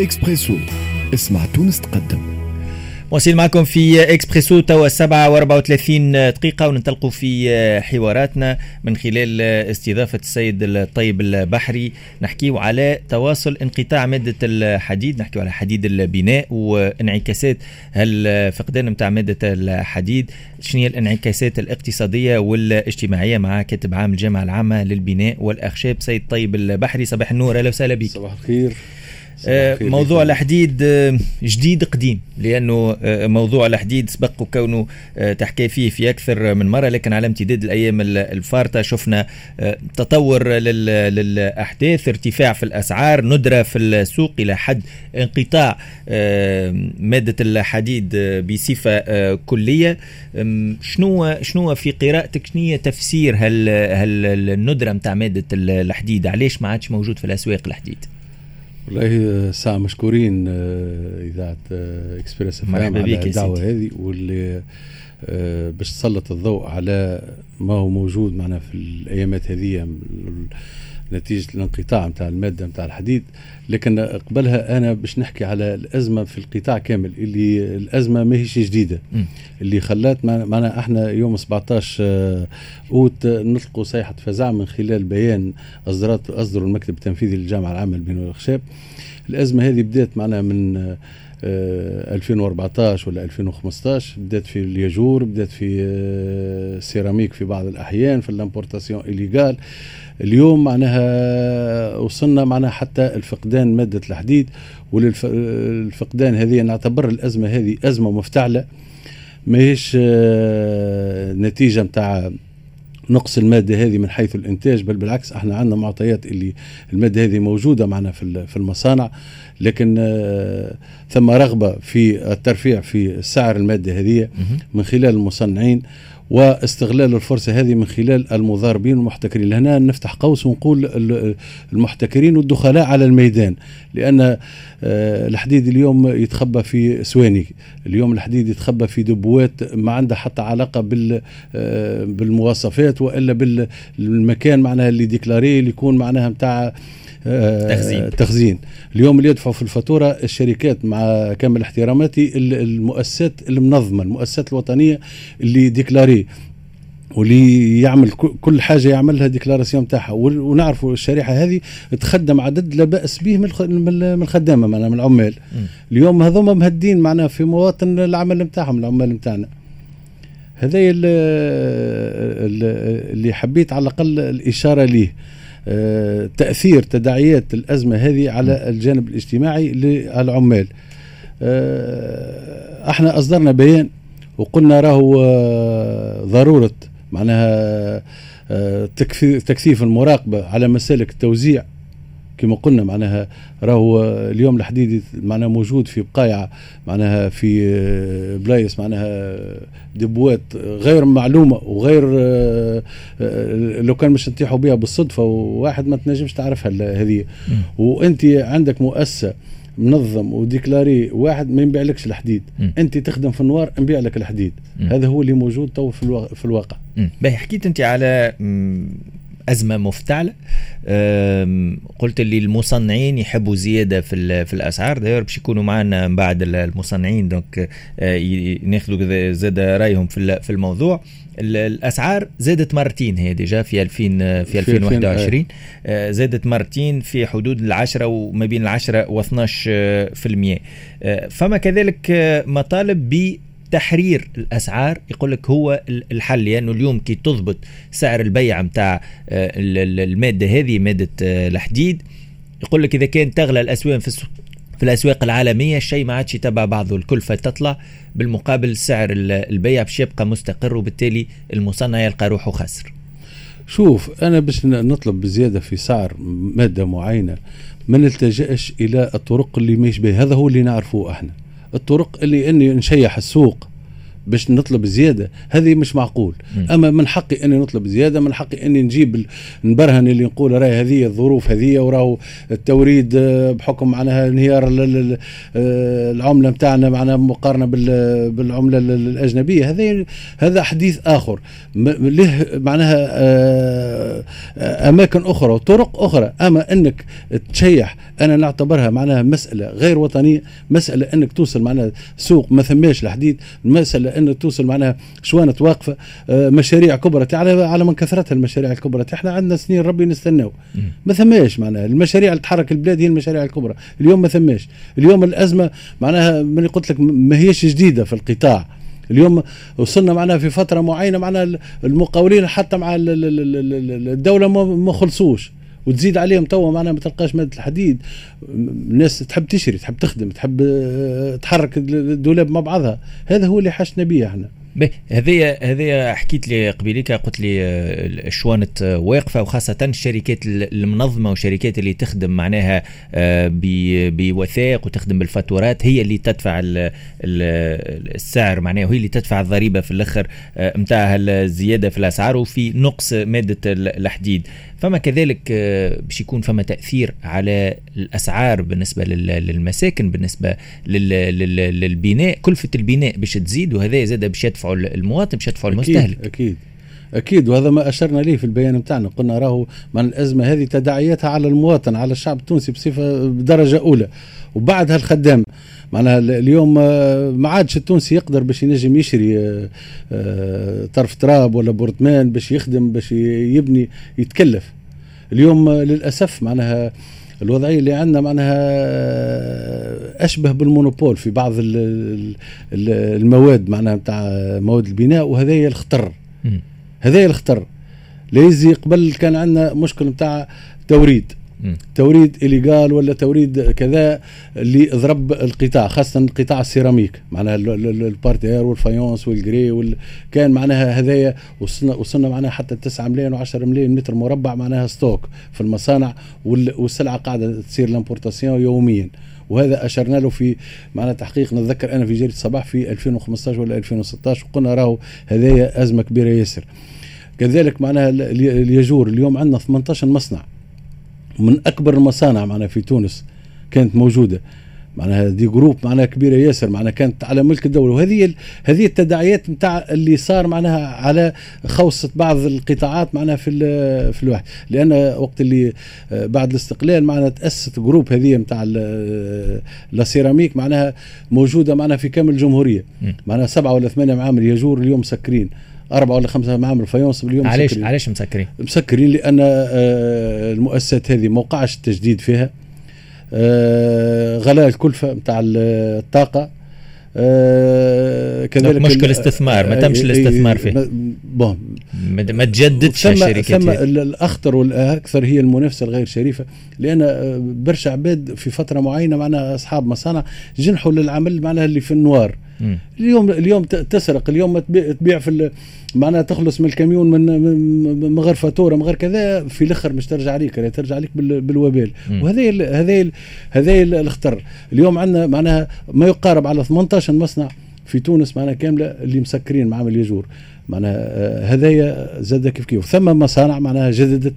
إكسبريسو. اسمع تونس تقدم. واصل معكم في إكسبريسو توا السبعة و34 دقيقة وننطلقوا في حواراتنا من خلال استضافة السيد الطيب البحري. نحكيو على تواصل انقطاع مادة الحديد نحكيو على حديد البناء وانعكاسات الفقدان نتاع مادة الحديد. شنو هي الانعكاسات الاقتصادية والاجتماعية مع كاتب عام الجامعة العامة للبناء والأخشاب سيد طيب البحري؟ صباح النور أهلا وسهلا بك. صباح الخير. موضوع الحديد آه، جديد قديم. لأنه آه، موضوع الحديد سبق كونه تحكي فيه في أكثر من مرة. لكن على امتداد الأيام الفارطة شفنا تطور للأحداث ارتفاع في الأسعار ندرة في السوق إلى حد انقطاع مادة الحديد بصفة كلية. شنو شنو في قراءتك؟ شنو تفسير هال هال الندرة نتاع مادة الحديد؟ علاش ما عادش موجود في الأسواق الحديد؟ والله ساعة مشكورين آه، إذاعة آه، إكسبريس اف على الدعوة هذه واللي آه، باش تسلط الضوء على ما هو موجود معنا في الأيامات هذه نتيجة الانقطاع نتاع المادة نتاع الحديد. لكن قبلها أنا باش نحكي على الأزمة في القطاع كامل اللي الأزمة ماهيش جديدة. م. اللي خلات معنا إحنا يوم 17 أوت نطلقوا صيحة فزع من خلال بيان أصدرت أصدر المكتب التنفيذي للجامعة العامة للبناء والأخشاب الأزمة هذه بدأت معنا من 2014 ولا 2015 بدات في الياجور بدات في السيراميك في بعض الأحيان في الامبورتاسيون إليغال. اليوم معناها وصلنا معناها حتى الفقدان مادة الحديد والفقدان هذه نعتبر الأزمة هذه أزمة مفتعلة ماهيش آه، نتيجة متاع نقص المادة هذه من حيث الإنتاج بل بالعكس إحنا عندنا معطيات اللي المادة هذه موجودة معنا في في المصانع لكن آه، ثم رغبة في الترفيع في سعر المادة هذه من خلال المصنعين. واستغلال الفرصة هذه من خلال المضاربين والمحتكرين. لهنا نفتح قوس ونقول المحتكرين والدخلاء على الميدان لأن آه، الحديد اليوم يتخبى في سواني اليوم الحديد يتخبى في دبوات ما عندها حتى علاقة بال آه، بالمواصفات وإلا بالمكان معناها اللي déclaré اللي يكون معناها نتاع تخزين. تخزين. اليوم اللي يدفعوا في الفاتورة الشركات مع كامل احتراماتي المؤسسات المنظمة المؤسسات الوطنية اللي déclaré واللي يعمل كل حاجة يعملها déclaration تاعها ونعرفوا الشريحة هذه تخدم عدد لا بأس به من الخدامة معنا من العمال. اليوم هذوما مهددين معنا في مواطن العمل نتاعهم العمال نتاعنا هذا اللي حبيت على الأقل الإشارة ليه. آه، تأثير تداعيات الأزمة هذه على الجانب الاجتماعي للعمال. آه، إحنا أصدرنا بيان وقلنا راهو آه، ضرورة معناها تكثيف المراقبة على مسالك التوزيع كما قلنا معناها راهو اليوم الحديد معناها موجود في بقايع معناها في بلايص معناها دبوات غير معلومة وغير لو كان مش نطيحوا بها بالصدفة وواحد ما تنجمش تعرفها هذه. وأنت عندك مؤسسة منظم و déclaré واحد ما نبيعلكش الحديد. م. أنت تخدم في ال noir نبيع لك الحديد. م. هذا هو اللي موجود تو في, في الواقع. باهي حكيت أنت على أزمة مفتعلة. قلت اللي المصنعين يحبوا زيادة في في الأسعار. داير باش يكونوا معنا من بعد المصنعين donc ناخذوا زاد رأيهم في في الموضوع. الأسعار زادت مرتين هي déjà في 2000 في 2021 آه، زادت مرتين في حدود العشرة وما بين العشرة و12 في المية. آه، فما كذلك مطالب ب تحرير الأسعار يقول لك هو الحل لأنه يعني اليوم كي تضبط سعر البيع نتاع آه، المادة هذه مادة آه، الحديد يقول لك إذا كان تغلى الأسواق في في الأسواق العالمية الشيء ما عادش يتبع بعضه الكلفة تطلع بالمقابل سعر البيع باش يبقى مستقر وبالتالي المصنع يلقى روحه خسر شوف أنا باش نطلب بزيادة في سعر مادة معينة ما نلتجأش إلى الطرق اللي ما يشبه هذا هو اللي نعرفه إحنا. الطرق اللي إني نشيح السوق. باش نطلب زيادة. هذه مش معقول. أما من حقي إني نطلب زيادة من حقي إني نجيب نبرهن اللي نقول راهي هذه الظروف هذه وراهو التوريد آه، بحكم معناها انهيار آه، العملة نتاعنا معناها مقارنة بال- بالعملة ال- الأجنبية. هذا هذا حديث آخر. له معناها آه، أماكن أخرى وطرق أخرى. أما إنك تشيح أنا نعتبرها معناها مسألة غير وطنية مسألة إنك توصل معناها سوق ما ثماش الحديد مسألة انك توصل معناها شوانة واقفة آه، مشاريع كبرى. على على من كثرتها المشاريع الكبرى. إحنا عندنا سنين ربي نستناو. ما ثماش معناها. المشاريع اللي تحرك البلاد هي المشاريع الكبرى. اليوم ما ثماش. اليوم الأزمة معناها من قلت لك ما هيش جديدة في القطاع. اليوم وصلنا معناها في فترة معينة معناها المقاولين حتى مع ال- ال- ال- ال- ال- الدولة ما خلصوش. وتزيد عليهم توا معناها ما تلقاش مادة الحديد. الناس تحب تشري تحب تخدم تحب آه، تحرك الدولاب مع بعضها. هذا هو اللي حشنا به إحنا. هذه هذه حكيت لي قبيليك قلت لي آه، الشوانة آه، واقفة وخاصة الشركات ال- المنظمة والشركات اللي تخدم معناها آه، بوثائق وتخدم بالفاتورات هي اللي تدفع ال- ال- السعر معناها وهي اللي تدفع الضريبة في الآخر متاع الزيادة في الأسعار وفي نقص مادة ال- الحديد. فما كذلك باش يكون فما تأثير على الأسعار بالنسبة لل- للمساكن لل- للبناء كلفة البناء باش تزيد وهذا زاد باش يدفعوا المواطن باش يدفعوا المستهلك أكيد أكيد. أكيد وهذا ما أشرنا ليه في البيان بتاعنا. قلنا راهو من الأزمة هذه تداعياتها على المواطن على الشعب التونسي بصفه بدرجة أولى. وبعدها الخدام. معناها ال- اليوم آه، ما عادش التونسي يقدر باش ينجم يشري آه، آه، طرف تراب ولا appartement باش يخدم باش يبني يتكلف. اليوم للأسف معناها الوضعية اللي عندنا معناها أشبه بال monopole في بعض ال- ال- ال- المواد معناها بتاع مواد البناء وهذا الخطر مم. هذا الخطر ليزي قبل كان عندنا مشكل بتاع توريد. توريد illégal ولا توريد كذا اللي ضرب القطاع خاصة قطاع السيراميك معناها ال- ال- ال- ال parterre وال faïence وال grès وال... كان معناها هذايا وصلنا وصلنا معناها حتى 9 ملايين و10 ملايين متر مربع معناها stock في المصانع وال... والسلعة قاعدة تصير l'importation يوميا. وهذا أشرنا له في معناها تحقيق نتذكر أنا في جريده الصباح في 2015 ولا 2016 وقلنا راهو هذايا أزمة كبيرة ياسر. كذلك معناها ال- ال- الياجور اليوم عندنا 18 مصنع. من أكبر المصانع معنا في تونس كانت موجودة. معناها des groupes معناها كبيرة ياسر معناها كانت على ملك الدولة. وهذه هذه التداعيات نتاع اللي صار معناها على خوصه بعض القطاعات معناها في في الواحد. لأن وقت اللي آه، بعد الاستقلال معناها تأسست groupe هذه نتاع ال- la céramique معناها موجودة معناها في كامل الجمهورية. معناها سبعة ولا ثمانية معامل ياجور اليوم مسكرين. أربعة ولا خمسة معامل faïence اليوم علاش مسكرين. علاش مسكرين؟ مسكرين لأن آه، المؤسسات هذه ما وقعش التجديد فيها آه، غلاء الكلفه نتاع الطاقة آه، كذلك مشكل استثمار، ما تمش الاستثمار فيه. بون ما تجددش الشركات ثم الاخطر والاكثر هي المنافسة الغير شريفة لأن آه، برشا عباد في فترة معينة معنا أصحاب مصانع جنحوا للعمل معناها اللي في النوار. مم. اليوم اليوم تسرق اليوم تبيع, في معناها تخلص من الكاميون من من غير فاتوره من غير كذا في الأخر مش ترجع عليك ترجع عليك بال- بالوبال. وهذا هذا هذا ال- الخطر اليوم عندنا معناها ما يقارب على 18 مصنع في تونس معناها كاملة اللي مسكرين معامل ياجور. معناها آه، هذايا زاد كيف كيف. ثم مصانع معناها جددت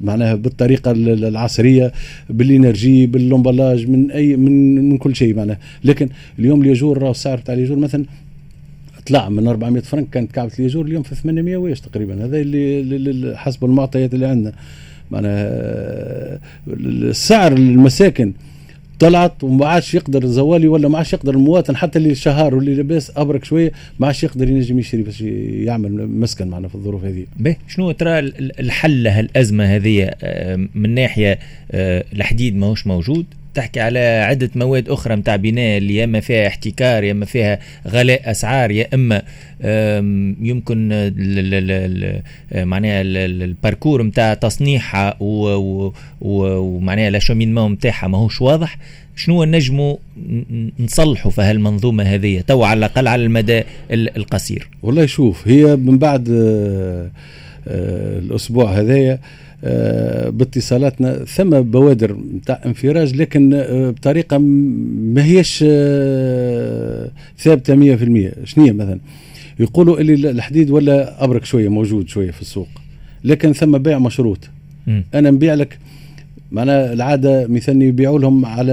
معناها بالطريقة ال- ال- العصرية بال énergie بال emballage من أي من من كل شيء معناها. لكن اليوم الياجور راه السعر تاع الياجور مثلا طلع من 400 فرنك كانت كعبة الياجور اليوم في 800 ويش تقريبا. هذا اللي حسب المعطيات اللي عندنا. معناها آه، السعر المساكن طلعت وما عادش يقدر الزوالي ولا ما عادش يقدر المواطن حتى اللي شهار واللي لاباس أبرك شوية ما عادش يقدر ينجم يشتري باش يعمل مسكن معنا في الظروف هذه. به شنو ترى ال- ال- الحل لهالازمه هذه؟ آه، من ناحية آه، الحديد ماهوش موجود تحكي على عدة مواد أخرى متاع بناء اللي يا إما فيها احتكار يا إما فيها غلاء أسعار يا إما يمكن آه، معناها ال- ال- ال parcours متاع تصنيعها ومعناها l'acheminement متاعها ماهوش واضح. شنو نجموا نصلحوا في هالمنظومة هذه تو على الأقل على المدى ال- القصير. والله شوف هي من بعد آه، آه، الأسبوع هذايا باتصالاتنا. ثم بوادر نتاع انفراج لكن آه، بطريقة م- ما هيش آه، ثابتة 100% شنو مثلا؟ يقولوا اللي الحديد ولا أبرك شوية موجود شوية في السوق. لكن ثم بيع مشروط. أنا نبيع لك معناها العادة مثلا يبيعوا لهم على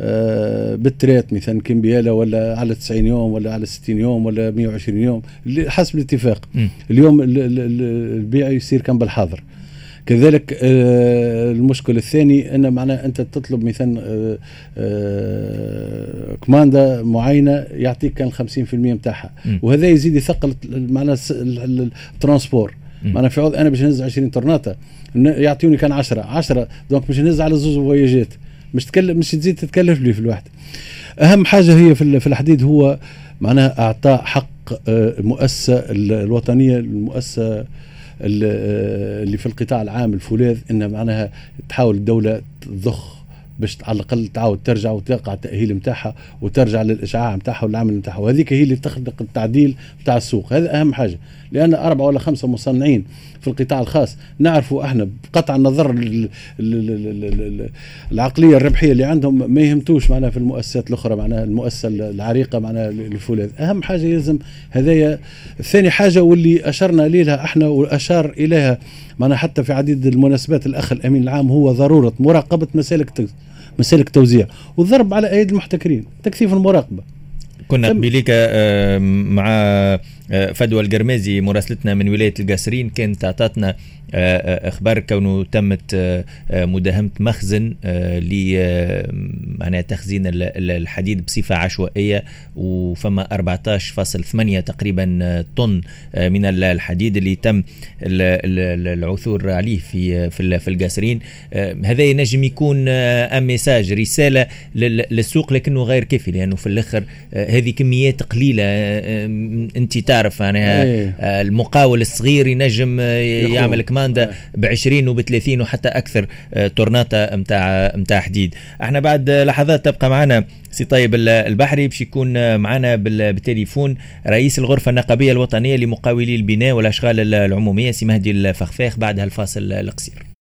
آه، بالتريت مثلا كمبياله ولا على 90 يوم ولا على 60 يوم ولا 120 يوم حسب الاتفاق. مم. اليوم ال- ال- ال- البيع يصير كان بالحاضر. كذلك آه، المشكل الثاني أن معناها أنت تطلب مثلا آه، آه، كماندا معينة يعطيك كان 50% نتاعها. وهذا يزيد يثقل ال- ال transport مم. معناها في عوض أنا باش نهز 20 طرناطه يعطيوني كان 10 10 donc باش نهز على زوز فواياجات مش تكلم مش تزيد تتكلف لي في الواحد. أهم حاجة هي في ال- في الحديد هو معناها أعطاء حق آه، المؤسسة ال- الوطنية المؤسسة ال- آه، اللي في القطاع العام الفولاذ إن معناها تحاول الدولة تضخ باش على الأقل تعاود ترجع وتقع التأهيل نتاعها وترجع للإشعاع نتاعها والعمل نتاعها وهذيك هي اللي تخلق التعديل نتاع السوق. هذا أهم حاجة. لأن أربعة ولا خمسة مصنعين في القطاع الخاص نعرفوا إحنا بقطع النظر ال- ال- ال- ال- ال- ال- العقلية الربحية اللي عندهم ما يهمتوش معناها في المؤسسات الأخرى معناها المؤسسة العريقة معناها الفولاذ أهم حاجة يلزم هذايا. ثاني حاجة واللي أشرنا لها إحنا وأشار إليها معناها حتى في عديد المناسبات الأخ الأمين العام هو ضرورة مراقبة مسالك مسالك توزيع والضرب على أيدي المحتكرين تكثيف المراقبة كنا. قبيليك آه، مع آه، فدوى القرمازي مراسلتنا من ولاية القاسرين كانت اعطتنا أخبار كونه تمت آه، آه، مداهمة مخزن آه، ل معناها تخزين ال- ال- الحديد بصفة عشوائية وفما 14.8 تقريبا طن من ال- الحديد اللي تم ال- ال- ال- العثور عليه في في ال- في القاسرين هذا ينجم يكون un message رسالة لل- للسوق لكنه غير كافي لأنه في الآخر هذه كميات قليلة أنت تعرف يعني المقاول الصغير ينجم آه، يخوض. يعمل كماندا ب 20 وب 30 وحتى أكثر آه، طرناطة نتاع نتاع حديد. أحنا بعد لحظات تبقى معنا سي طيب ال- البحري باش يكون معنا بال- بالتليفون رئيس الغرفة النقابية الوطنية لمقاولي البناء والأشغال ال- العمومية سي مهدي الفخفاخ بعد هالفاصل القصير.